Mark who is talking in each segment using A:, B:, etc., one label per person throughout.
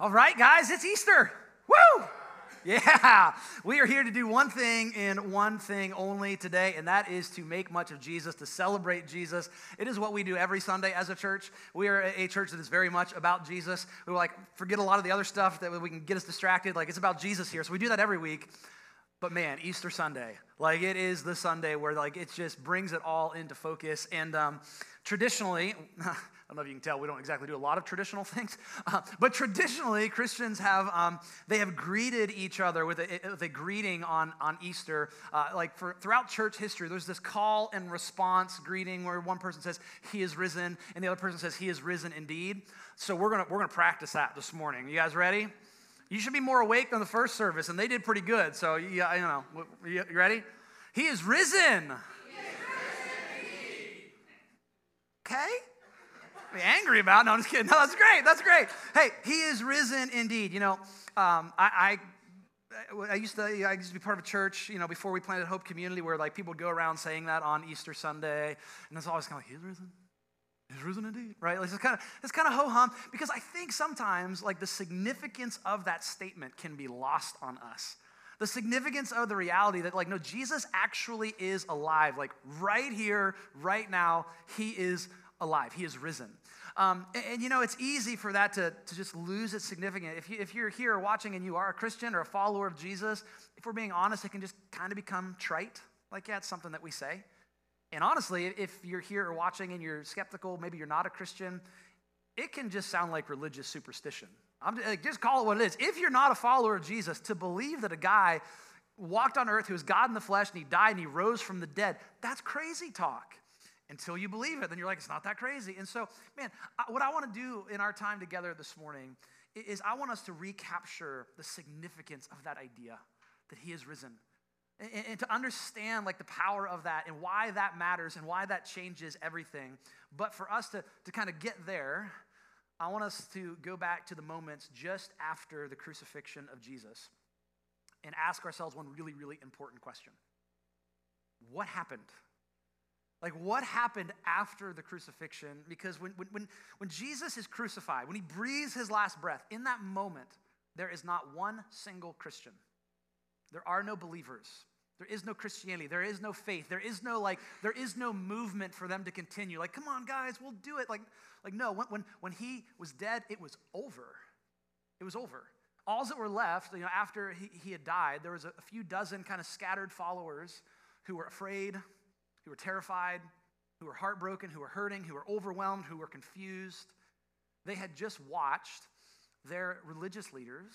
A: All right, guys, it's Easter. Woo! Yeah, we are here to do one thing and one thing only today, and that is to make much of Jesus, to celebrate Jesus. It is what we do every Sunday as a church. We are a church that is very much about Jesus. We like forget a lot of the other stuff that we can get us distracted. Like it's about Jesus here, so we do that every week. But man, Easter Sunday, like it is the Sunday where like it just brings it all into focus. And um, traditionally, I don't know if you can tell, we don't exactly do a lot of traditional things, uh, but traditionally Christians have um, they have greeted each other with a, with a greeting on on Easter. Uh, like for throughout church history, there's this call and response greeting where one person says He is risen, and the other person says He is risen indeed. So we're gonna we're gonna practice that this morning. You guys ready? You should be more awake than the first service, and they did pretty good. So, you know, you ready? He is risen. He is risen okay? Be angry about? No, I'm just kidding. No, that's great. That's great. Hey, he is risen indeed. You know, um, I, I I used to I used to be part of a church, you know, before we planted Hope Community, where like people would go around saying that on Easter Sunday, and it's always kind of like, "He's risen, He's risen indeed, right? Like it's kind of it's kind of ho hum because I think sometimes like the significance of that statement can be lost on us. The significance of the reality that like no Jesus actually is alive, like right here, right now, he is alive. He is risen. Um, and, and, you know, it's easy for that to, to just lose its significance. If, you, if you're here watching and you are a Christian or a follower of Jesus, if we're being honest, it can just kind of become trite. Like, yeah, it's something that we say. And honestly, if you're here or watching and you're skeptical, maybe you're not a Christian, it can just sound like religious superstition. I'm just, like, just call it what it is. If you're not a follower of Jesus, to believe that a guy walked on earth who was God in the flesh and he died and he rose from the dead, that's crazy talk. Until you believe it, then you're like, it's not that crazy. And so, man, what I want to do in our time together this morning is I want us to recapture the significance of that idea that he is risen and to understand like the power of that and why that matters and why that changes everything. But for us to, to kind of get there, I want us to go back to the moments just after the crucifixion of Jesus and ask ourselves one really, really important question What happened? Like, what happened after the crucifixion? Because when, when, when Jesus is crucified, when he breathes his last breath, in that moment, there is not one single Christian. There are no believers. There is no Christianity. There is no faith. There is no like, there is no movement for them to continue. Like, come on, guys, we'll do it. Like, like no, when, when, when he was dead, it was over. It was over. All that were left, you know, after he, he had died, there was a, a few dozen kind of scattered followers who were afraid, who were terrified, who were heartbroken, who were hurting, who were overwhelmed, who were confused. They had just watched their religious leaders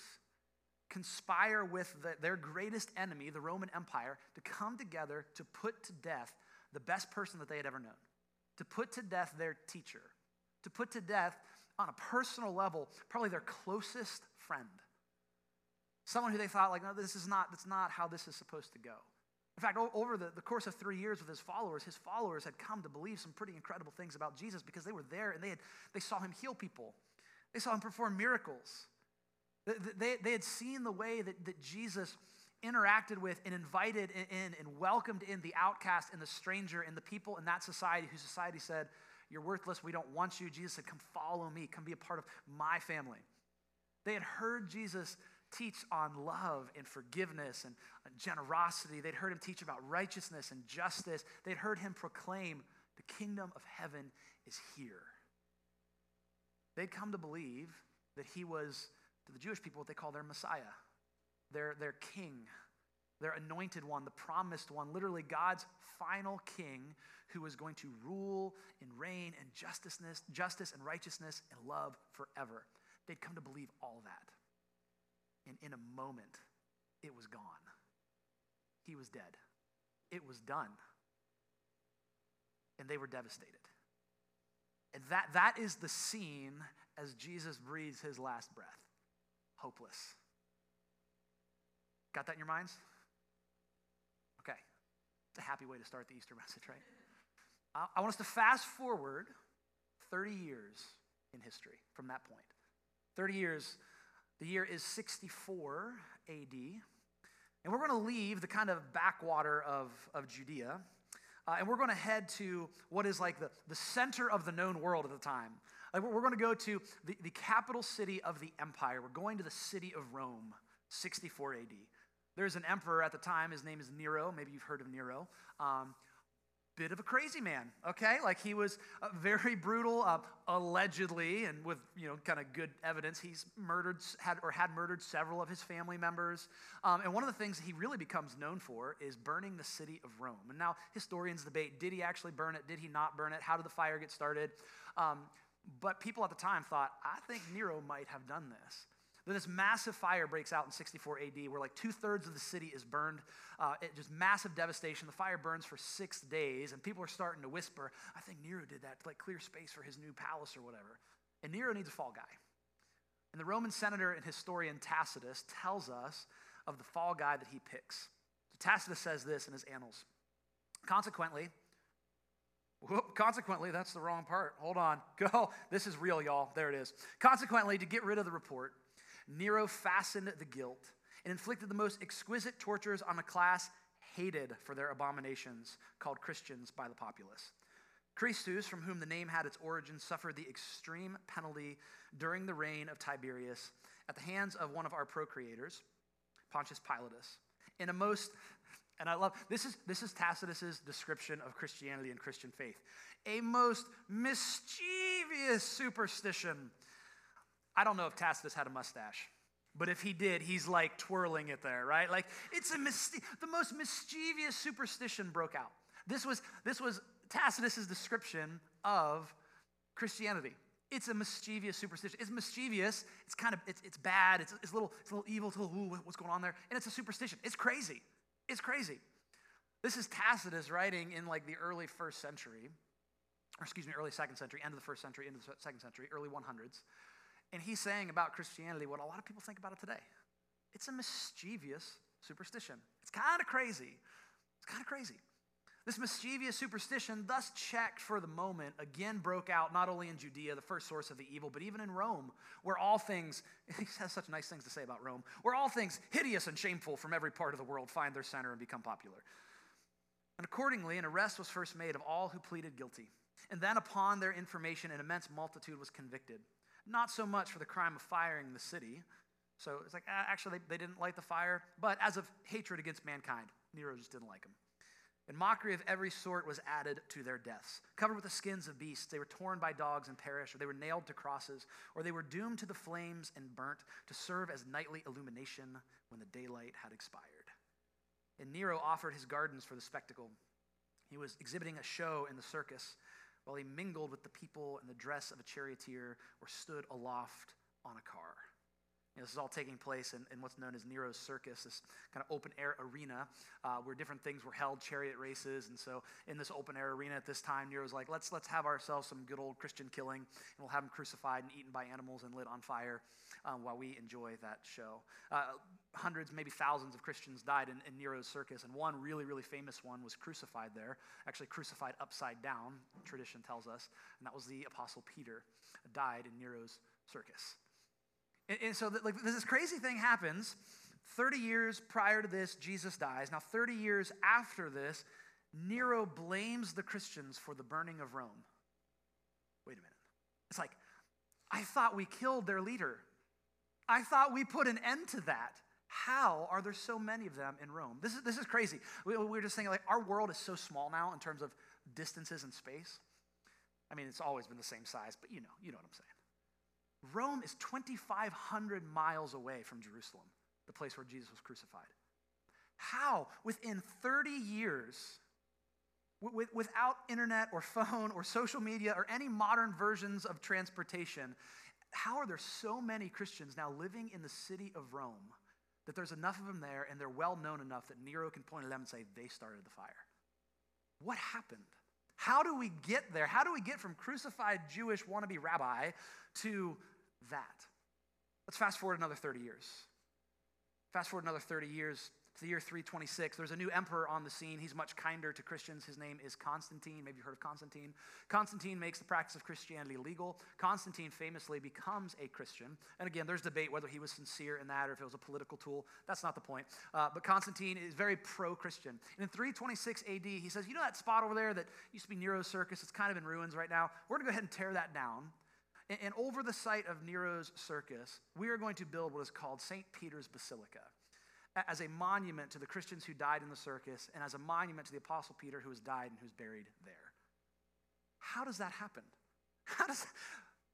A: conspire with the, their greatest enemy, the Roman Empire, to come together to put to death the best person that they had ever known, to put to death their teacher, to put to death on a personal level, probably their closest friend. Someone who they thought, like, no, this is not, that's not how this is supposed to go. In fact, over the, the course of three years with his followers, his followers had come to believe some pretty incredible things about Jesus because they were there and they, had, they saw him heal people. They saw him perform miracles. They, they had seen the way that, that Jesus interacted with and invited in and welcomed in the outcast and the stranger and the people in that society whose society said, You're worthless, we don't want you. Jesus said, Come follow me, come be a part of my family. They had heard Jesus teach on love and forgiveness and uh, generosity. They'd heard him teach about righteousness and justice. They'd heard him proclaim, The kingdom of heaven is here. They'd come to believe that he was to the Jewish people what they call their Messiah, their, their king, their anointed one, the promised one, literally God's final king who was going to rule and reign in justice, justice and righteousness and love forever. They'd come to believe all that. And in a moment, it was gone. He was dead. It was done. And they were devastated. And that, that is the scene as Jesus breathes his last breath hopeless. Got that in your minds? Okay. It's a happy way to start the Easter message, right? I want us to fast forward 30 years in history from that point. 30 years, the year is 64 AD. And we're going to leave the kind of backwater of, of Judea. Uh, and we're going to head to what is like the, the center of the known world at the time. Like we're, going to go to the, the capital city of the empire. We're going to the city of Rome, 64 AD. There's an emperor at the time. His name is Nero. Maybe you've heard of Nero. Um, bit of a crazy man, okay? Like he was uh, very brutal, uh, allegedly, and with you know kind of good evidence. He's murdered had or had murdered several of his family members. Um, and one of the things he really becomes known for is burning the city of Rome. And now historians debate: did he actually burn it? Did he not burn it? How did the fire get started? Um, but people at the time thought, I think Nero might have done this. Then this massive fire breaks out in 64 AD, where like two thirds of the city is burned. Uh, it, just massive devastation. The fire burns for six days, and people are starting to whisper, "I think Nero did that to like clear space for his new palace or whatever." And Nero needs a fall guy. And the Roman senator and historian Tacitus tells us of the fall guy that he picks. So Tacitus says this in his annals. Consequently, Whoop, consequently, that's the wrong part. Hold on. Go. This is real, y'all. There it is. Consequently, to get rid of the report, Nero fastened the guilt and inflicted the most exquisite tortures on a class hated for their abominations, called Christians by the populace. Christus, from whom the name had its origin, suffered the extreme penalty during the reign of Tiberius at the hands of one of our procurators, Pontius Pilatus, in a most and I love this is this is Tacitus's description of Christianity and Christian faith. A most mischievous superstition I don't know if Tacitus had a mustache, but if he did, he's like twirling it there, right? Like it's a mis- the most mischievous superstition broke out. This was this was Tacitus's description of Christianity. It's a mischievous superstition. It's mischievous. It's kind of it's, it's bad. It's, it's a little it's a little evil. It's a little ooh, what's going on there? And it's a superstition. It's crazy. It's crazy. This is Tacitus writing in like the early first century, or excuse me, early second century, end of the first century, into the second century, early 100s. And he's saying about Christianity what a lot of people think about it today it's a mischievous superstition. It's kind of crazy. It's kind of crazy. This mischievous superstition, thus checked for the moment, again broke out not only in Judea, the first source of the evil, but even in Rome, where all things, he has such nice things to say about Rome, where all things hideous and shameful from every part of the world find their center and become popular. And accordingly, an arrest was first made of all who pleaded guilty. And then, upon their information, an immense multitude was convicted not so much for the crime of firing the city. So it's like, uh, actually, they, they didn't light the fire, but as of hatred against mankind. Nero just didn't like them. And mockery of every sort was added to their deaths. Covered with the skins of beasts, they were torn by dogs and perished, or they were nailed to crosses, or they were doomed to the flames and burnt to serve as nightly illumination when the daylight had expired. And Nero offered his gardens for the spectacle. He was exhibiting a show in the circus while he mingled with the people in the dress of a charioteer or stood aloft on a car. You know, this is all taking place in, in, what's known as Nero's Circus, this kind of open air arena uh, where different things were held, chariot races. And so, in this open air arena at this time, Nero's like, let's, let's have ourselves some good old Christian killing, and we'll have them crucified and eaten by animals and lit on fire um, while we enjoy that show. Uh, hundreds, maybe thousands of Christians died in, in, Nero's circus, and one really, really famous one was crucified there, actually crucified upside down, tradition tells us, and that was the Apostle Peter, died in Nero's circus. And, and so, like, this crazy thing happens. 30 years prior to this, Jesus dies. Now, 30 years after this, Nero blames the Christians for the burning of Rome. Wait a minute. It's like, I thought we killed their leader. I thought we put an end to that. How are there so many of them in Rome? This is, this is crazy. We, we were just saying, like, our world is so small now in terms of distances and space. I mean, it's always been the same size, but you know, you know what I'm saying. Rome is 2,500 miles away from Jerusalem, the place where Jesus was crucified. How, within 30 years, without internet or phone or social media or any modern versions of transportation, how are there so many Christians now living in the city of Rome that there's enough of them there and they're well known enough that Nero can point at them and say, they started the fire? What happened? How do we get there? How do we get from crucified Jewish wannabe rabbi to that? Let's fast forward another 30 years. Fast forward another 30 years. It's the year 326. There's a new emperor on the scene. He's much kinder to Christians. His name is Constantine. Maybe you've heard of Constantine. Constantine makes the practice of Christianity legal. Constantine famously becomes a Christian. And again, there's debate whether he was sincere in that or if it was a political tool. That's not the point. Uh, but Constantine is very pro Christian. And in 326 AD, he says, You know that spot over there that used to be Nero's circus? It's kind of in ruins right now. We're going to go ahead and tear that down. And over the site of Nero's circus, we are going to build what is called St. Peter's Basilica as a monument to the Christians who died in the circus and as a monument to the Apostle Peter who has died and who's buried there. How does that happen? How does,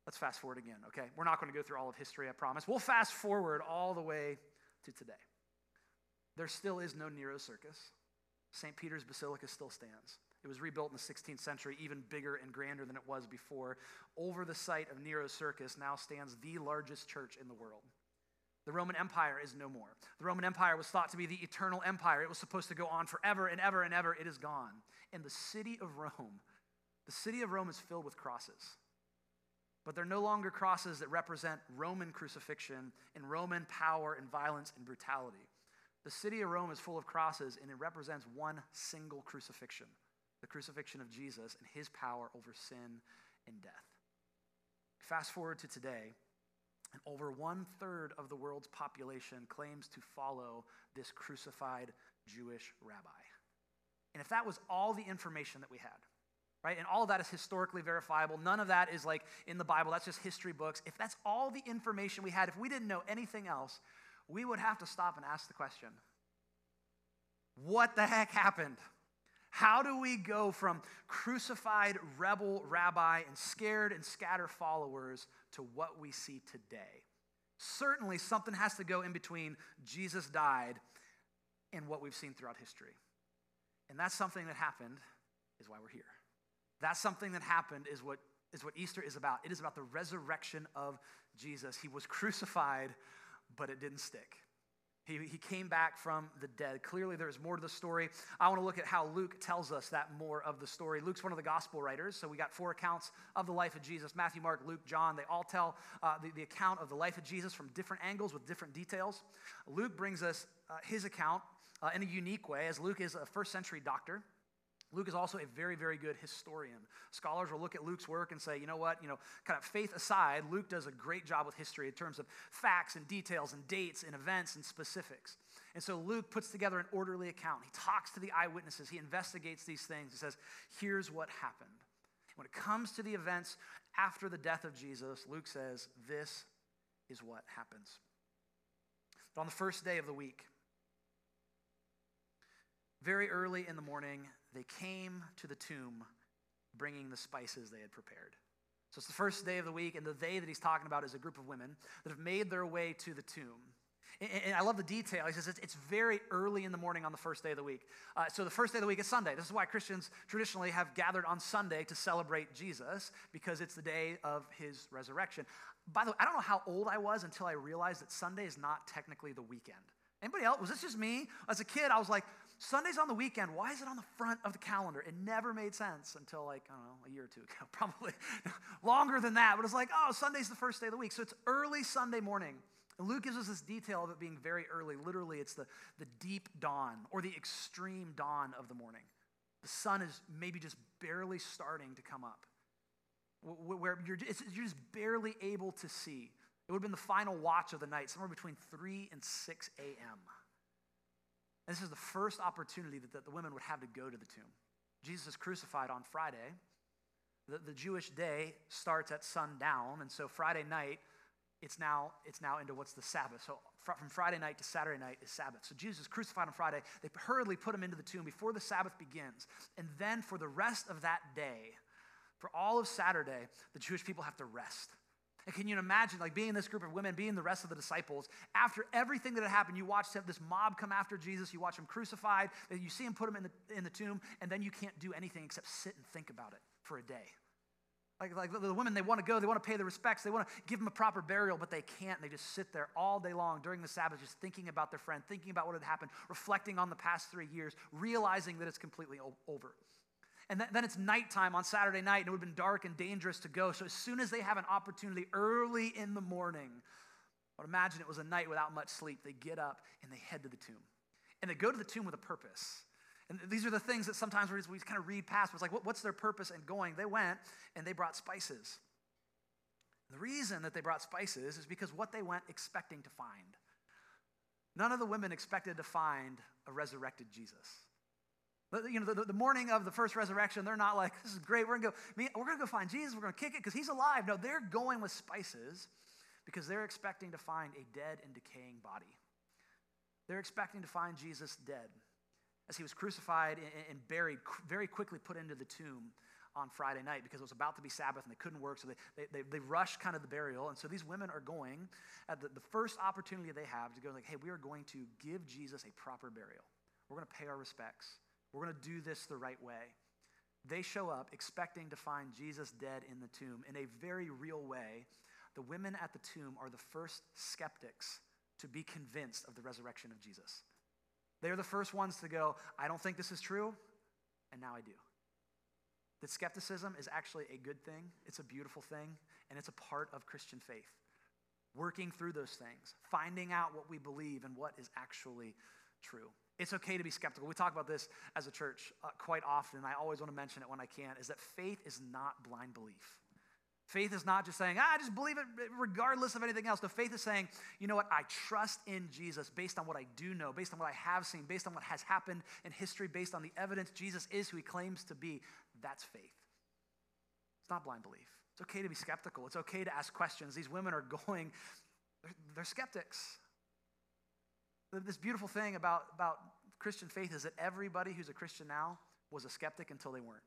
A: let's fast forward again, okay? We're not going to go through all of history, I promise. We'll fast forward all the way to today. There still is no Nero circus. St. Peter's Basilica still stands. It was rebuilt in the 16th century, even bigger and grander than it was before. Over the site of Nero's circus now stands the largest church in the world. The Roman Empire is no more. The Roman Empire was thought to be the eternal empire. It was supposed to go on forever and ever and ever. It is gone. And the city of Rome, the city of Rome is filled with crosses. But they're no longer crosses that represent Roman crucifixion and Roman power and violence and brutality. The city of Rome is full of crosses, and it represents one single crucifixion the crucifixion of Jesus and his power over sin and death. Fast forward to today, and over one third of the world's population claims to follow this crucified Jewish rabbi. And if that was all the information that we had, right, and all of that is historically verifiable, none of that is like in the Bible, that's just history books. If that's all the information we had, if we didn't know anything else, we would have to stop and ask the question what the heck happened? How do we go from crucified rebel rabbi and scared and scattered followers to what we see today? Certainly, something has to go in between Jesus died and what we've seen throughout history. And that's something that happened, is why we're here. That's something that happened, is what, is what Easter is about. It is about the resurrection of Jesus. He was crucified, but it didn't stick. He, he came back from the dead. Clearly, there is more to the story. I want to look at how Luke tells us that more of the story. Luke's one of the gospel writers, so we got four accounts of the life of Jesus Matthew, Mark, Luke, John. They all tell uh, the, the account of the life of Jesus from different angles with different details. Luke brings us uh, his account uh, in a unique way, as Luke is a first century doctor. Luke is also a very, very good historian. Scholars will look at Luke's work and say, you know what, you know, kind of faith aside, Luke does a great job with history in terms of facts and details and dates and events and specifics. And so Luke puts together an orderly account. He talks to the eyewitnesses, he investigates these things. He says, here's what happened. When it comes to the events after the death of Jesus, Luke says, this is what happens. But on the first day of the week, very early in the morning, they came to the tomb bringing the spices they had prepared. So it's the first day of the week, and the they that he's talking about is a group of women that have made their way to the tomb. And, I love the detail. He says it's, very early in the morning on the first day of the week. Uh, so the first day of the week is Sunday. This is why Christians traditionally have gathered on Sunday to celebrate Jesus, because it's the day of his resurrection. By the way, I don't know how old I was until I realized that Sunday is not technically the weekend. Anybody else? Was this just me? As a kid, I was like, Sunday's on the weekend. Why is it on the front of the calendar? It never made sense until like, I don't know, a year or two ago, probably longer than that. But it's like, oh, Sunday's the first day of the week. So it's early Sunday morning. Luke gives us this detail of it being very early. Literally, it's the, the deep dawn or the extreme dawn of the morning. The sun is maybe just barely starting to come up, where you're, you're just barely able to see. It would have been the final watch of the night, somewhere between 3 and 6 a.m. This is the first opportunity that, that the women would have to go to the tomb. Jesus is crucified on Friday. The, the Jewish day starts at sundown, and so Friday night, it's now, it's now into what's the Sabbath. So fr- from Friday night to Saturday night is Sabbath. So Jesus is crucified on Friday. They hurriedly put him into the tomb before the Sabbath begins. And then for the rest of that day, for all of Saturday, the Jewish people have to rest. And can you imagine, like being this group of women, being the rest of the disciples, after everything that had happened, you watched this mob come after Jesus, you watch him crucified, and you see him put him in the, in the tomb, and then you can't do anything except sit and think about it for a day. Like, like the women, they want to go, they want to pay the respects, they want to give him a proper burial, but they can't. They just sit there all day long during the Sabbath, just thinking about their friend, thinking about what had happened, reflecting on the past three years, realizing that it's completely over. And th- then it's nighttime on Saturday night, and it would have been dark and dangerous to go. So as soon as they have an opportunity early in the morning, I would imagine it was a night without much sleep, they get up and they head to the tomb. And they go to the tomb with a purpose. And these are the things that sometimes we, kind of read past. It's like, what, what's their purpose in going? They went and they brought spices. The reason that they brought spices is because what they went expecting to find. None of the women expected to find a resurrected Jesus. You know, the, the morning of the first resurrection, they're not like, this is great, we're gonna go, we're gonna go find Jesus, we're gonna kick it because he's alive. No, they're going with spices because they're expecting to find a dead and decaying body. They're expecting to find Jesus dead as he was crucified and buried, very quickly put into the tomb on Friday night because it was about to be Sabbath and they couldn't work. So they, they, they rushed kind of the burial. And so these women are going at the, the first opportunity they have to go, like, hey, we are going to give Jesus a proper burial. We're going to pay our respects. We're going to do this the right way. They show up expecting to find Jesus dead in the tomb in a very real way. The women at the tomb are the first skeptics to be convinced of the resurrection of Jesus. They're the first ones to go, I don't think this is true, and now I do. That skepticism is actually a good thing, it's a beautiful thing, and it's a part of Christian faith. Working through those things, finding out what we believe and what is actually true. It's okay to be skeptical. We talk about this as a church uh, quite often, and I always want to mention it when I can, is that faith is not blind belief. Faith is not just saying, ah, I just believe it regardless of anything else. The faith is saying, you know what, I trust in Jesus based on what I do know, based on what I have seen, based on what has happened in history, based on the evidence Jesus is who he claims to be. That's faith. It's not blind belief. It's okay to be skeptical. It's okay to ask questions. These women are going, they're, they're skeptics. This beautiful thing about, about Christian faith is that everybody who's a Christian now was a skeptic until they weren't.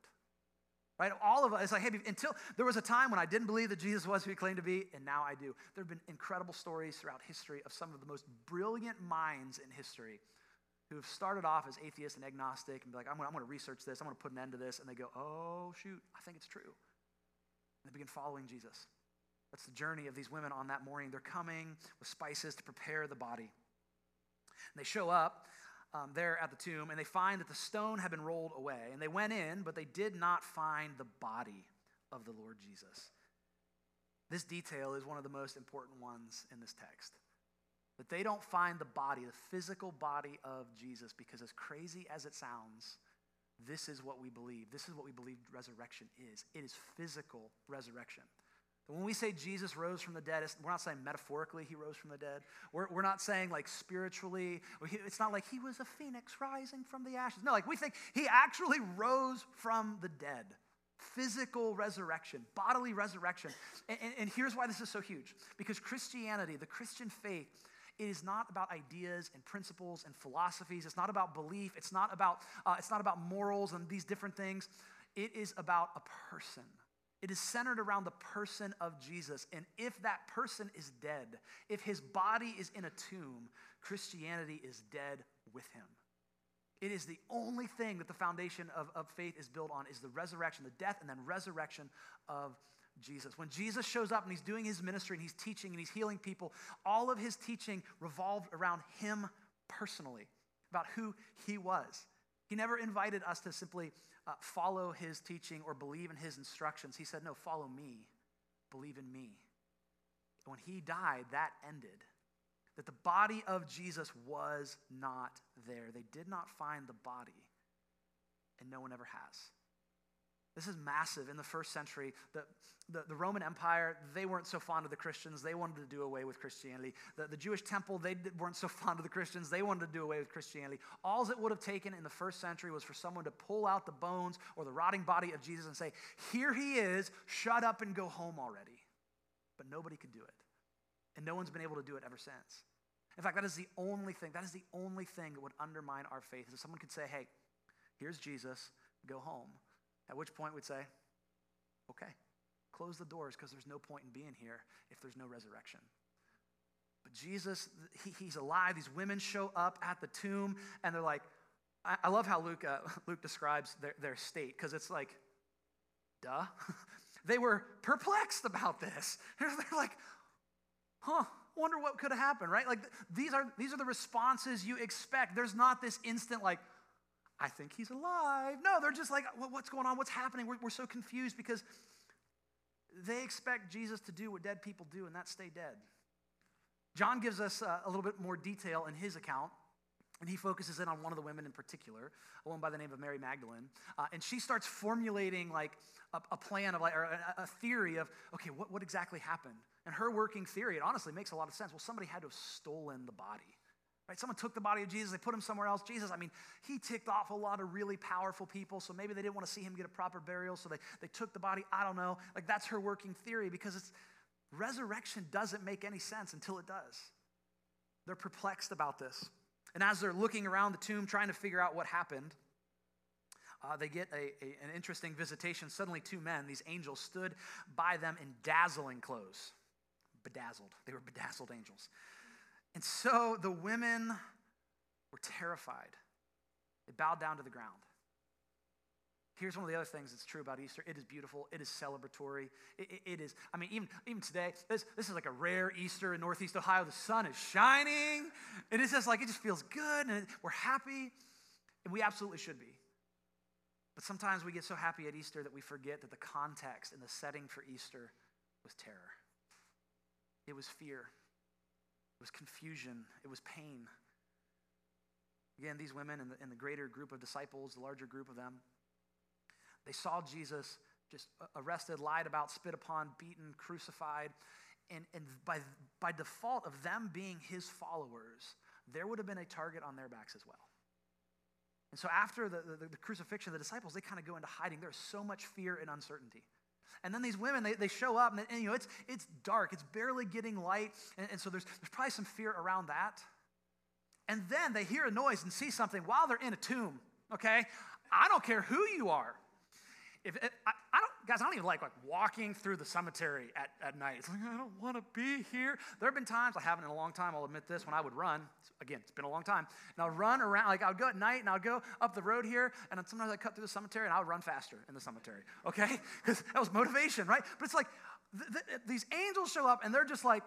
A: Right? All of us, it's like, hey, until there was a time when I didn't believe that Jesus was who he claimed to be, and now I do. There have been incredible stories throughout history of some of the most brilliant minds in history who have started off as atheist and agnostic and be like, I'm going to research this, I'm going to put an end to this, and they go, oh, shoot, I think it's true. And they begin following Jesus. That's the journey of these women on that morning. They're coming with spices to prepare the body. And they show up um, there at the tomb, and they find that the stone had been rolled away. And they went in, but they did not find the body of the Lord Jesus. This detail is one of the most important ones in this text. That they don't find the body, the physical body of Jesus, because as crazy as it sounds, this is what we believe. This is what we believe resurrection is it is physical resurrection. When we say Jesus rose from the dead, we're not saying metaphorically he rose from the dead. We're, we're not saying like spiritually. It's not like he was a phoenix rising from the ashes. No, like we think he actually rose from the dead. Physical resurrection, bodily resurrection. And, and, and here's why this is so huge because Christianity, the Christian faith, it is not about ideas and principles and philosophies. It's not about belief. It's not about, uh, it's not about morals and these different things. It is about a person it is centered around the person of Jesus. And if that person is dead, if his body is in a tomb, Christianity is dead with him. It is the only thing that the foundation of, of faith is built on is the resurrection, the death, and then resurrection of Jesus. When Jesus shows up and he's doing his ministry and he's teaching and he's healing people, all of his teaching revolved around him personally, about who he was. He never invited us to simply uh, follow his teaching or believe in his instructions. He said, No, follow me, believe in me. And when he died, that ended. That the body of Jesus was not there. They did not find the body, and no one ever has. This is massive in the first century. The, the, the, Roman Empire, they weren't so fond of the Christians. They wanted to do away with Christianity. The, the Jewish temple, they weren't so fond of the Christians. They wanted to do away with Christianity. All it would have taken in the first century was for someone to pull out the bones or the rotting body of Jesus and say, Here he is, shut up and go home already. But nobody could do it. And no one's been able to do it ever since. In fact, that is the only thing, that is the only thing that would undermine our faith. is If someone could say, Hey, here's Jesus, go home. At which point we'd say, okay, close the doors because there's no point in being here if there's no resurrection. But Jesus, he, he's alive. These women show up at the tomb and they're like, I, I love how Luke, uh, Luke describes their, their state because it's like, duh. they were perplexed about this. They're like, huh, wonder what could have happened, right? Like these are these are the responses you expect. There's not this instant like, I think he's alive. No, they're just like, what's going on? What's happening? We're, we're so confused because they expect Jesus to do what dead people do, and that's stay dead. John gives us uh, a little bit more detail in his account. And he focuses in on one of the women in particular, a woman by the name of Mary Magdalene. Uh, and she starts formulating like a, a plan of like, or a, a theory of, okay, what, what exactly happened? And her working theory, it honestly makes a lot of sense. Well, somebody had to have stolen the body Right? Someone took the body of Jesus, they put him somewhere else. Jesus, I mean, he ticked off a lot of really powerful people, so maybe they didn't want to see him get a proper burial, so they, they took the body. I don't know. Like, that's her working theory because it's resurrection doesn't make any sense until it does. They're perplexed about this. And as they're looking around the tomb trying to figure out what happened, uh, they get a, a, an interesting visitation. Suddenly, two men, these angels, stood by them in dazzling clothes. Bedazzled. They were bedazzled angels. And so the women were terrified. They bowed down to the ground. Here's one of the other things that's true about Easter. It is beautiful. It is celebratory. It, it, it is, I mean, even, even today, this, this is like a rare Easter in Northeast Ohio. The sun is shining. And It is just like, it just feels good and we're happy. And we absolutely should be. But sometimes we get so happy at Easter that we forget that the context and the setting for Easter was terror. It was fear. Was confusion. It was pain. Again, these women and the, and the greater group of disciples, the larger group of them, they saw Jesus just arrested, lied about, spit upon, beaten, crucified. And, and by, by default of them being his followers, there would have been a target on their backs as well. And so after the, the, the crucifixion, the disciples, they kind of go into hiding. There's so much fear and uncertainty. And then these women, they, they show up, and, and, you know, it's, it's dark. It's barely getting light. And, and so there's, there's probably some fear around that. And then they hear a noise and see something while they're in a tomb, okay? I don't care who you are. If, I, I, don't, guys, I don't even like like walking through the cemetery at, at night. It's like, I don't want to be here. There have been times, I haven't in a long time, I'll admit this, when I would run. Again, it's been a long time. And I'll run around, like I would go at night and I'll go up the road here, and sometimes I'd cut through the cemetery and I would run faster in the cemetery, okay? Because that was motivation, right? But it's like th- th- these angels show up and they're just like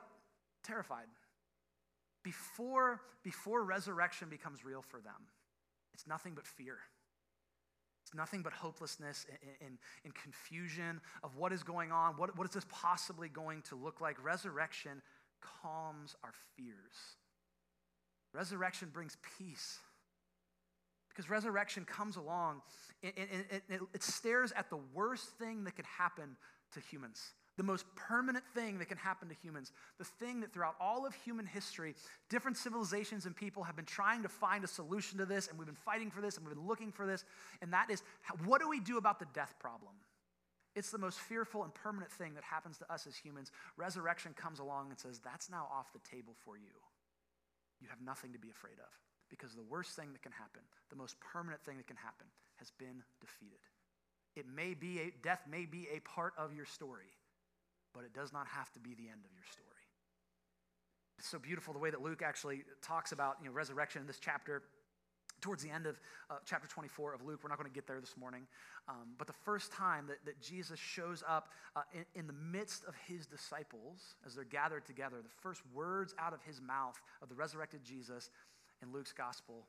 A: terrified. Before, before resurrection becomes real for them, it's nothing but fear. It's nothing but hopelessness and, and, and, confusion of what is going on. What, what is this possibly going to look like? Resurrection calms our fears. Resurrection brings peace. Because resurrection comes along and, it stares at the worst thing that could happen to humans the most permanent thing that can happen to humans, the thing that throughout all of human history, different civilizations and people have been trying to find a solution to this, and we've been fighting for this, and we've been looking for this, and that is what do we do about the death problem? It's the most fearful and permanent thing that happens to us as humans. Resurrection comes along and says, That's now off the table for you. You have nothing to be afraid of because the worst thing that can happen, the most permanent thing that can happen, has been defeated. It may be a, death may be a part of your story, but it does not have to be the end of your story. It's so beautiful the way that Luke actually talks about you know, resurrection in this chapter. Towards the end of uh, chapter 24 of Luke, we're not going to get there this morning, um, but the first time that, that Jesus shows up uh, in, in the midst of his disciples as they're gathered together, the first words out of his mouth of the resurrected Jesus in Luke's gospel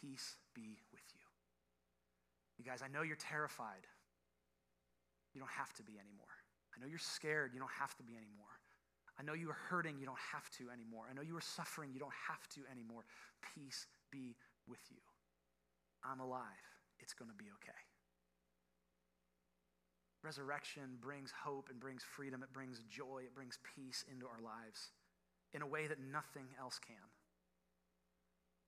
A: peace be with you. You guys, I know you're terrified. You don't have to be anymore. I know you're scared. You don't have to be anymore. I know you are hurting. You don't have to anymore. I know you are suffering. You don't have to anymore. Peace be with you. I'm alive. It's going to be okay. Resurrection brings hope and brings freedom. It brings joy. It brings peace into our lives in a way that nothing else can.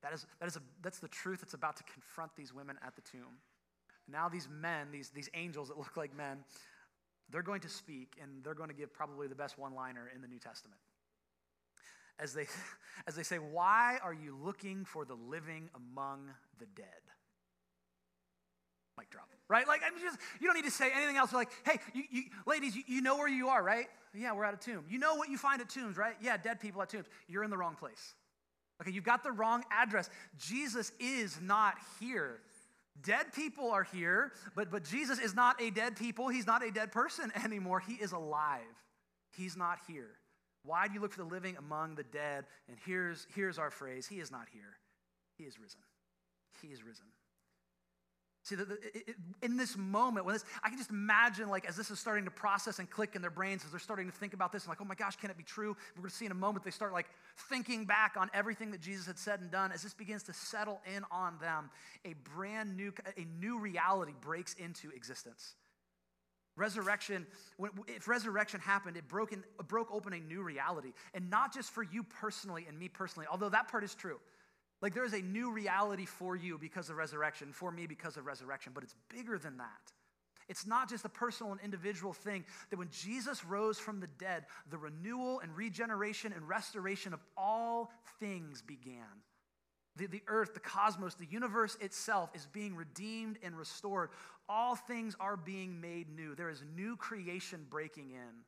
A: That is, that is a, that's the truth that's about to confront these women at the tomb. Now, these men, these, these angels that look like men, they're going to speak and they're going to give probably the best one liner in the New Testament. As they, as they say, Why are you looking for the living among the dead? Mic drop, right? Like, I mean, just, you don't need to say anything else. Like, hey, you, you, ladies, you, you know where you are, right? Yeah, we're at a tomb. You know what you find at tombs, right? Yeah, dead people at tombs. You're in the wrong place. Okay, you've got the wrong address. Jesus is not here. Dead people are here, but, but Jesus is not a dead people. He's not a dead person anymore. He is alive. He's not here. Why do you look for the living among the dead? And here's, here's our phrase He is not here. He is risen. He is risen. See, the, the, it, in this moment, when this, I can just imagine, like, as this is starting to process and click in their brains, as they're starting to think about this, and like, oh my gosh, can it be true? We're going to see in a moment they start like thinking back on everything that Jesus had said and done. As this begins to settle in on them, a brand new, a new reality breaks into existence. Resurrection, when, if resurrection happened, it broke, in, broke open a new reality. And not just for you personally and me personally, although that part is true. Like there is a new reality for you because of resurrection, for me because of resurrection, but it's bigger than that. It's not just a personal and individual thing, that when Jesus rose from the dead, the renewal and regeneration and restoration of all things began. The, the earth, the cosmos, the universe itself is being redeemed and restored. All things are being made new. There is new creation breaking in.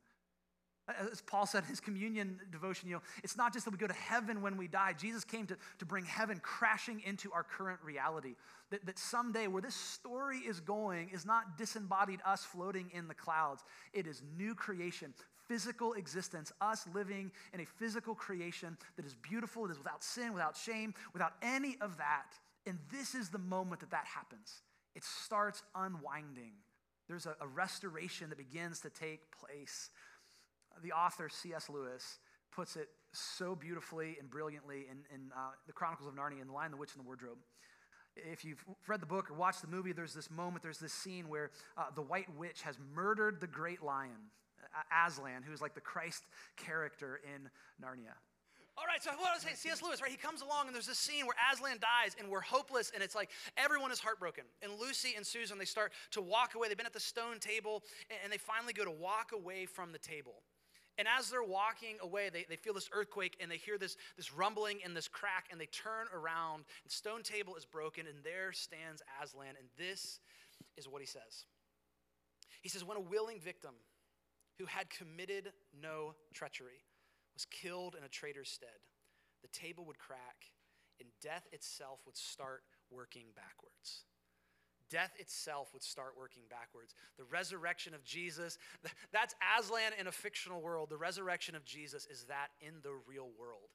A: As Paul said in his communion devotion, you know, it's not just that we go to heaven when we die. Jesus came to, to bring heaven crashing into our current reality. That, that someday, where this story is going, is not disembodied us floating in the clouds. It is new creation, physical existence, us living in a physical creation that is beautiful, that is without sin, without shame, without any of that. And this is the moment that that happens. It starts unwinding. There's a, a restoration that begins to take place. The author, C.S. Lewis, puts it so beautifully and brilliantly in, in uh, the Chronicles of Narnia in The Lion, the Witch, and the Wardrobe. If you've read the book or watched the movie, there's this moment, there's this scene where uh, the White Witch has murdered the great lion, Aslan, who's like the Christ character in Narnia. All right, so what I was saying, C.S. Lewis, right? He comes along and there's this scene where Aslan dies and we're hopeless and it's like everyone is heartbroken. And Lucy and Susan, they start to walk away. They've been at the stone table and they finally go to walk away from the table. And as they're walking away, they, they feel this earthquake and they hear this, this rumbling and this crack, and they turn around, and stone table is broken, and there stands Aslan. And this is what he says He says, When a willing victim who had committed no treachery was killed in a traitor's stead, the table would crack, and death itself would start working backwards death itself would start working backwards. The resurrection of Jesus, that's Aslan in a fictional world. The resurrection of Jesus is that in the real world.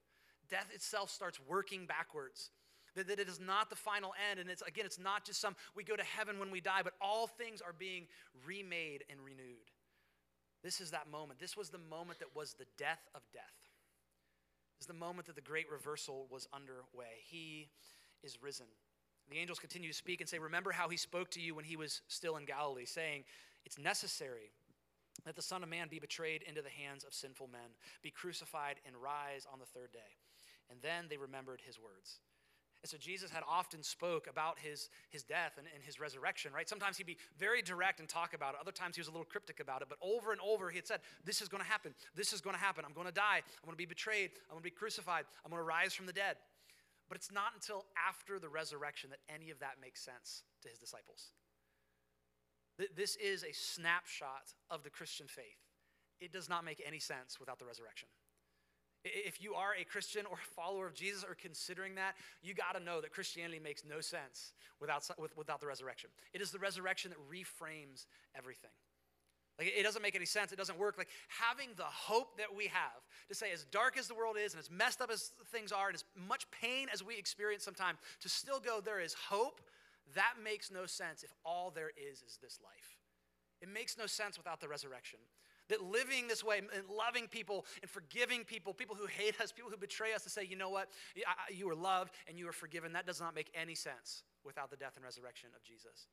A: Death itself starts working backwards. That, it is not the final end. And it's again, it's not just some we go to heaven when we die, but all things are being remade and renewed. This is that moment. This was the moment that was the death of death. This is the moment that the great reversal was underway. He is risen. The angels continue to speak and say, Remember how he spoke to you when he was still in Galilee, saying, It's necessary that the Son of Man be betrayed into the hands of sinful men, be crucified, and rise on the third day. And then they remembered his words. And so Jesus had often spoke about his, his death and, and his resurrection, right? Sometimes he'd be very direct and talk about it. Other times he was a little cryptic about it. But over and over he had said, this is going to happen. This is going to happen. I'm going to die. I'm going to be betrayed. I'm going to be crucified. I'm going to rise from the dead. But it's not until after the resurrection that any of that makes sense to his disciples. This is a snapshot of the Christian faith. It does not make any sense without the resurrection. If you are a Christian or a follower of Jesus or considering that, you got to know that Christianity makes no sense without, without the resurrection. It is the resurrection that reframes everything. Like it doesn't make any sense. It doesn't work. Like having the hope that we have to say, as dark as the world is and as messed up as things are, and as much pain as we experience sometimes, to still go, there is hope, that makes no sense if all there is is this life. It makes no sense without the resurrection. That living this way and loving people and forgiving people, people who hate us, people who betray us, to say, you know what, you are loved and you are forgiven, that does not make any sense without the death and resurrection of Jesus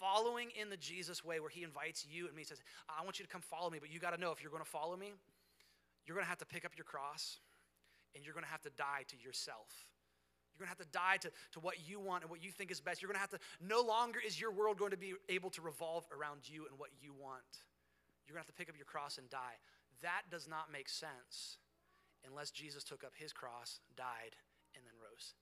A: following in the Jesus way where he invites you and me, says, I want you to come follow me, but you got to know if you're going to follow me, you're going to have to pick up your cross and you're going to have to die to yourself. You're going to have to die to, to what you want and what you think is best. You're going to have to, no longer is your world going to be able to revolve around you and what you want. You're going to have to pick up your cross and die. That does not make sense unless Jesus took up his cross, died, and then rose.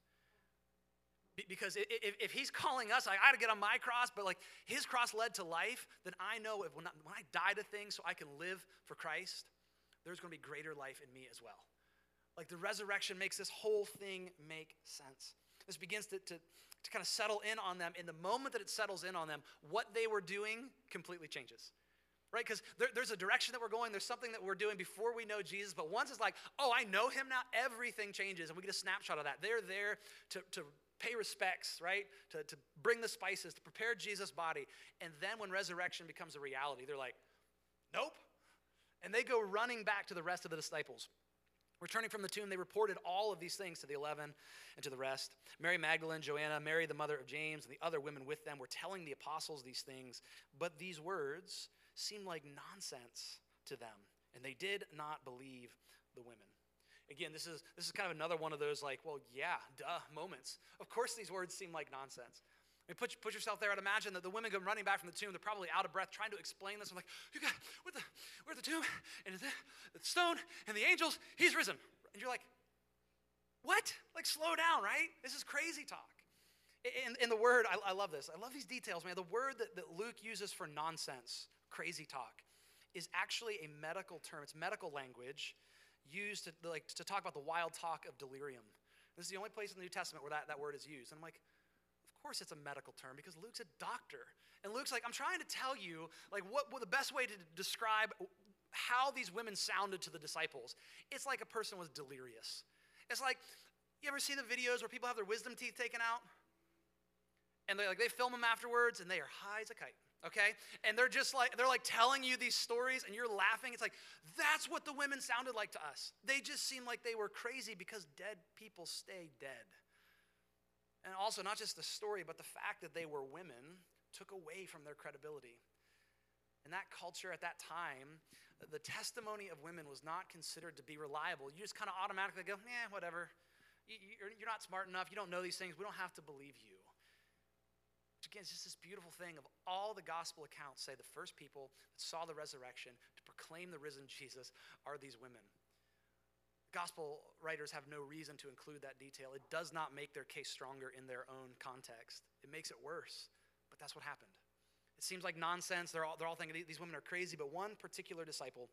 A: Because if, if he's calling us, I got to get on my cross, but like his cross led to life, then I know if when I, when I die to things so I can live for Christ, there's going to be greater life in me as well. Like the resurrection makes this whole thing make sense. This begins to, to, to kind of settle in on them. In the moment that it settles in on them, what they were doing completely changes right? Because there, there's a direction that we're going, there's something that we're doing before we know Jesus, but once it's like, oh, I know him now, everything changes, and we get a snapshot of that. They're there to, to pay respects, right? To, to bring the spices, to prepare Jesus' body. And then when resurrection becomes a reality, they're like, nope. And they go running back to the rest of the disciples. Returning from the tomb, they reported all of these things to the eleven and to the rest. Mary Magdalene, Joanna, Mary, the mother of James, and the other women with them were telling the apostles these things, but these words seemed like nonsense to them, and they did not believe the women. Again, this is, this is kind of another one of those like, well, yeah, duh moments. Of course, these words seem like nonsense. I mean, put, put yourself there and imagine that the women come running back from the tomb. They're probably out of breath trying to explain this. I'm like, you got, where's the, where's the tomb and the, the stone and the angels? He's risen. And you're like, what? Like, slow down, right? This is crazy talk. In, in the word, I, I love this. I love these details, man. The word that, that Luke uses for nonsense, crazy talk, is actually a medical term. It's medical language used to, like, to talk about the wild talk of delirium. This is the only place in the New Testament where that, that word is used. And I'm like, of course it's a medical term because Luke's a doctor. And Luke's like, I'm trying to tell you, like, what, what the best way to describe how these women sounded to the disciples. It's like a person was delirious. It's like, you ever see the videos where people have their wisdom teeth taken out? And they like they film them afterwards and they are high as a kite okay? And they're just like they're like telling you these stories and you're laughing. It's like that's what the women sounded like to us. They just seemed like they were crazy because dead people stay dead. And also not just the story but the fact that they were women took away from their credibility. In that culture at that time the testimony of women was not considered to be reliable. You just kind of automatically go yeah whatever. You're not smart enough. You don't know these things. We don't have to believe you again, it's just this beautiful thing of all the gospel accounts say the first people that saw the resurrection to proclaim the risen Jesus are these women. Gospel writers have no reason to include that detail. It does not make their case stronger in their own context, it makes it worse. But that's what happened. It seems like nonsense. They're all, they're all thinking these women are crazy, but one particular disciple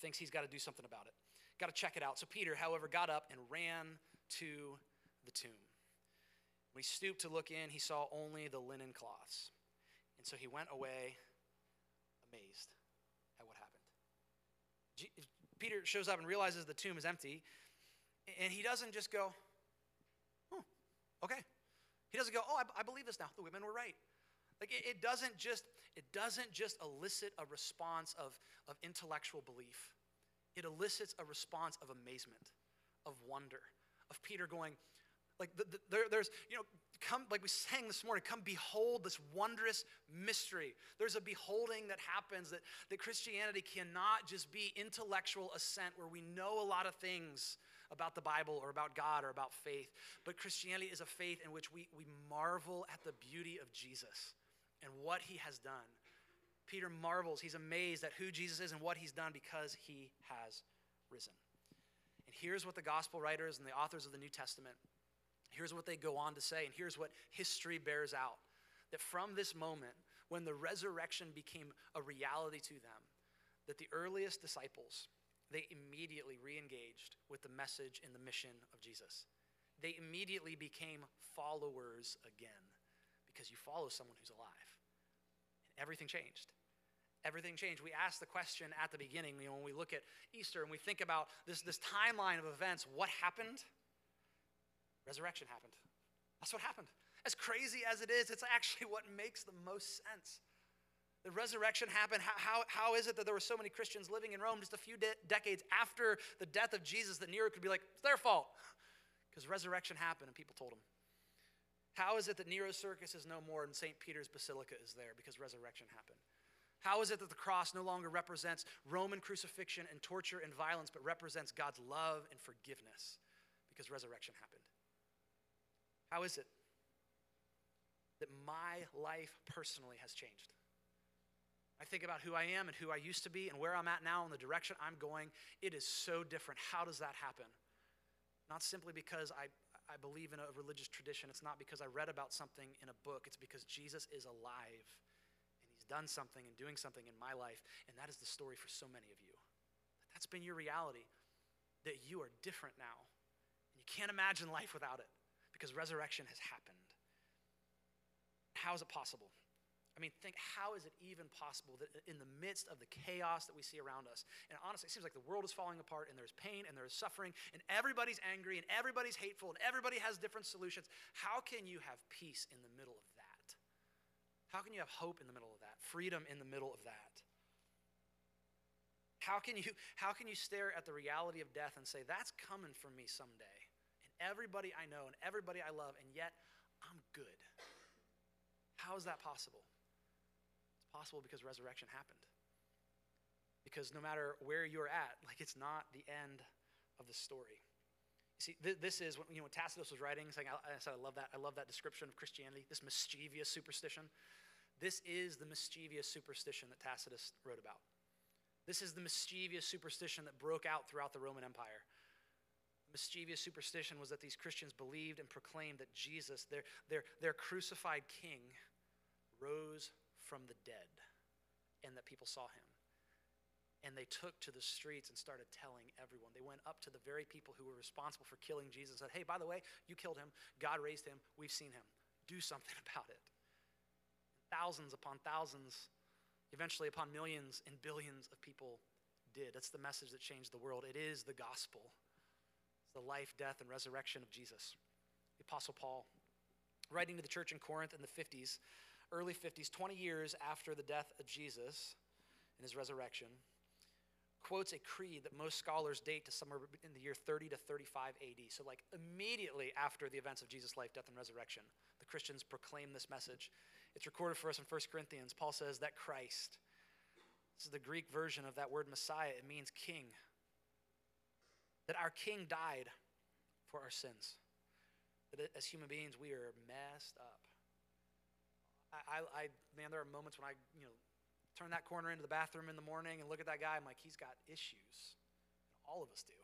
A: thinks he's got to do something about it. Got to check it out. So Peter, however, got up and ran to the tomb. When he stooped to look in, he saw only the linen cloths. And so he went away amazed at what happened. Peter shows up and realizes the tomb is empty, and he doesn't just go, oh, okay. He doesn't go, oh, I, I believe this now. The women were right. Like it, it, doesn't just it doesn't just elicit a response of, of intellectual belief. It elicits a response of amazement, of wonder, of Peter going, like the, the, there, there's, you know, come, like we sang this morning, come behold this wondrous mystery. There's a beholding that happens that, that Christianity cannot just be intellectual assent where we know a lot of things about the Bible or about God or about faith. But Christianity is a faith in which we, we marvel at the beauty of Jesus and what he has done. Peter marvels, he's amazed at who Jesus is and what he's done because he has risen. And here's what the gospel writers and the authors of the New Testament Here's what they go on to say, and here's what history bears out that from this moment, when the resurrection became a reality to them, that the earliest disciples, they immediately re engaged with the message and the mission of Jesus. They immediately became followers again because you follow someone who's alive. And everything changed. Everything changed. We asked the question at the beginning, you know, when we look at Easter and we think about this, this timeline of events, what happened? Resurrection happened. That's what happened. As crazy as it is, it's actually what makes the most sense. The resurrection happened. How, how, how is it that there were so many Christians living in Rome just a few de- decades after the death of Jesus that Nero could be like, it's their fault? Because resurrection happened and people told him. How is it that Nero's circus is no more and St. Peter's Basilica is there? Because resurrection happened. How is it that the cross no longer represents Roman crucifixion and torture and violence, but represents God's love and forgiveness? Because resurrection happened. How is it that my life personally has changed? I think about who I am and who I used to be and where I'm at now and the direction I'm going. It is so different. How does that happen? Not simply because I, I believe in a religious tradition. It's not because I read about something in a book. It's because Jesus is alive and he's done something and doing something in my life. And that is the story for so many of you. That's been your reality, that you are different now. And you can't imagine life without it because resurrection has happened. How is it possible? I mean, think how is it even possible that in the midst of the chaos that we see around us, and honestly, it seems like the world is falling apart and there's pain and there's suffering and everybody's angry and everybody's hateful and everybody has different solutions. How can you have peace in the middle of that? How can you have hope in the middle of that? Freedom in the middle of that? How can you, how can you stare at the reality of death and say, that's coming for me someday? Everybody I know and everybody I love, and yet I'm good. How is that possible? It's possible because resurrection happened. Because no matter where you're at, like it's not the end of the story. You see, th- this is, when, you know, when Tacitus was writing, saying, I, I said, I love that. I love that description of Christianity, this mischievous superstition. This is the mischievous superstition that Tacitus wrote about. This is the mischievous superstition that broke out throughout the Roman Empire. Mischievous superstition was that these Christians believed and proclaimed that Jesus, their, their, their crucified king, rose from the dead and that people saw him. And they took to the streets and started telling everyone. They went up to the very people who were responsible for killing Jesus and said, Hey, by the way, you killed him. God raised him. We've seen him. Do something about it. Thousands upon thousands, eventually upon millions and billions of people did. That's the message that changed the world. It is the gospel. The life, death, and resurrection of Jesus. The Apostle Paul, writing to the church in Corinth in the 50s, early 50s, 20 years after the death of Jesus and his resurrection, quotes a creed that most scholars date to somewhere in the year 30 to 35 AD. So, like immediately after the events of Jesus' life, death, and resurrection, the Christians proclaim this message. It's recorded for us in 1 Corinthians. Paul says that Christ, this is the Greek version of that word Messiah, it means king. That our king died for our sins. That as human beings, we are messed up. I, I, man, there are moments when I, you know, turn that corner into the bathroom in the morning and look at that guy. I'm like, he's got issues. All of us do.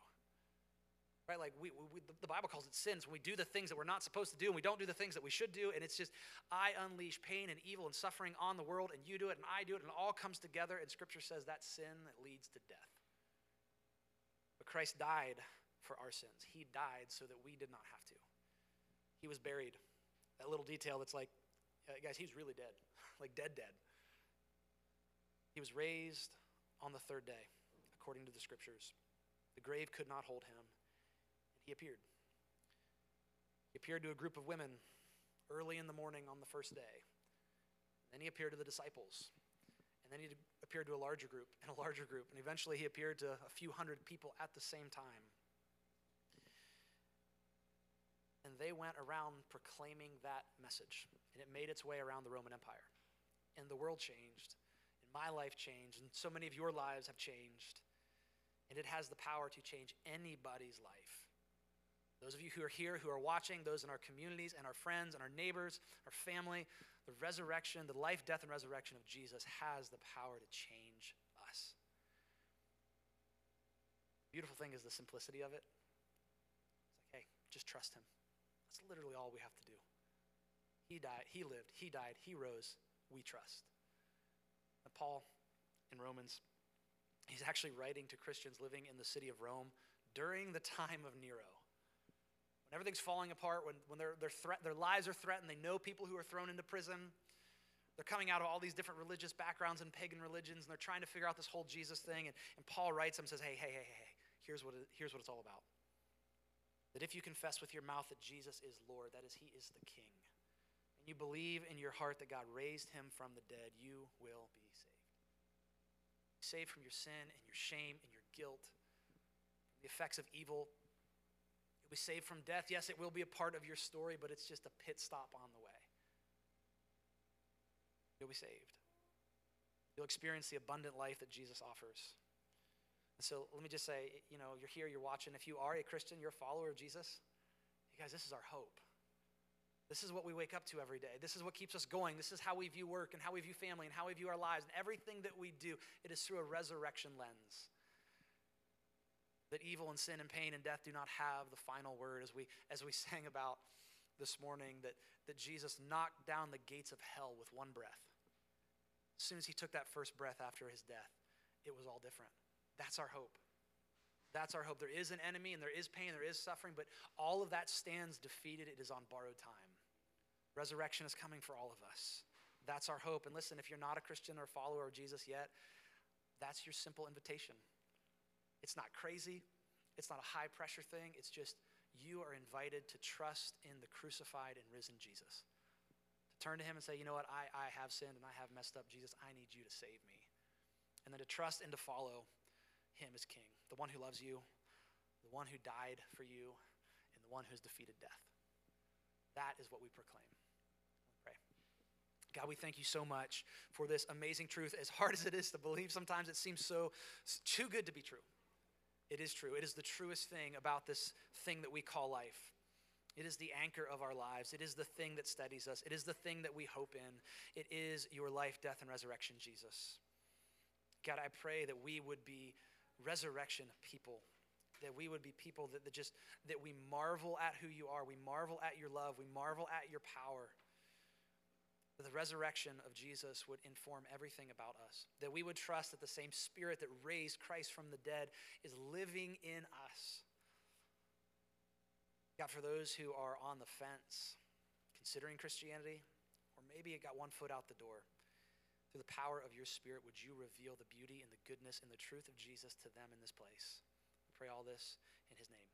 A: Right? Like, we, we, the Bible calls it sins when we do the things that we're not supposed to do and we don't do the things that we should do. And it's just, I unleash pain and evil and suffering on the world, and you do it, and I do it, and it all comes together. And Scripture says that sin that leads to death. But Christ died for our sins. He died so that we did not have to. He was buried. That little detail that's like, uh, guys, he's really dead, like dead, dead. He was raised on the third day, according to the scriptures. The grave could not hold him, and he appeared. He appeared to a group of women early in the morning on the first day. Then he appeared to the disciples. And then he appeared to a larger group and a larger group. And eventually he appeared to a few hundred people at the same time. And they went around proclaiming that message. And it made its way around the Roman Empire. And the world changed And my life changed, and so many of your lives have changed. And it has the power to change anybody's life. Those of you who are here, who are watching, those in our communities and our friends and our neighbors, our family, the resurrection, the life, death, and resurrection of Jesus has the power to change us. Beautiful thing is the simplicity of it. It's like, hey, just trust him. That's literally all we have to do. He died, he lived, he died, he rose, we trust. And Paul in Romans, he's actually writing to Christians living in the city of Rome during the time of Nero. When everything's falling apart, when, when their, their, threat, their lives are threatened, they know people who are thrown into prison. They're coming out of all these different religious backgrounds and pagan religions, and they're trying to figure out this whole Jesus thing. And, and Paul writes them and says, Hey, hey, hey, hey, here's what, it, here's what it's all about. That if you confess with your mouth that Jesus is Lord, that is, He is the King, and you believe in your heart that God raised him from the dead, you will be saved. Saved from your sin and your shame and your guilt, the effects of evil. You'll be saved from death. Yes, it will be a part of your story, but it's just a pit stop on the way. You'll be saved. You'll experience the abundant life that Jesus offers. And so let me just say, you know, you're here, you're watching. If you are a Christian, you're a follower of Jesus, you guys, this is our hope. This is what we wake up to every day. This is what keeps us going. This is how we view work and how we view family and how we view our lives. And everything that we do, it is through a resurrection lens. That evil and sin and pain and death do not have the final word, as we, as we sang about this morning, that, that Jesus knocked down the gates of hell with one breath. As soon as he took that first breath after his death, it was all different. That's our hope. That's our hope. There is an enemy and there is pain, there is suffering, but all of that stands defeated. It is on borrowed time. Resurrection is coming for all of us. That's our hope. And listen, if you're not a Christian or a follower of Jesus yet, that's your simple invitation. It's not crazy, it's not a high pressure thing. It's just you are invited to trust in the crucified and risen Jesus. To turn to Him and say, you know what, I, I have sinned and I have messed up. Jesus, I need you to save me. And then to trust and to follow him as king, the one who loves you, the one who died for you, and the one who has defeated death. That is what we proclaim. God, we thank you so much for this amazing truth. As hard as it is to believe, sometimes it seems so too good to be true. It is true. It is the truest thing about this thing that we call life. It is the anchor of our lives. It is the thing that steadies us. It is the thing that we hope in. It is your life, death, and resurrection, Jesus. God, I pray that we would be resurrection people that we would be people that, that just that we marvel at who you are we marvel at your love we marvel at your power that the resurrection of jesus would inform everything about us that we would trust that the same spirit that raised christ from the dead is living in us god for those who are on the fence considering christianity or maybe it got one foot out the door through the power of your Spirit, would you reveal the beauty and the goodness and the truth of Jesus to them in this place? We pray all this in his name.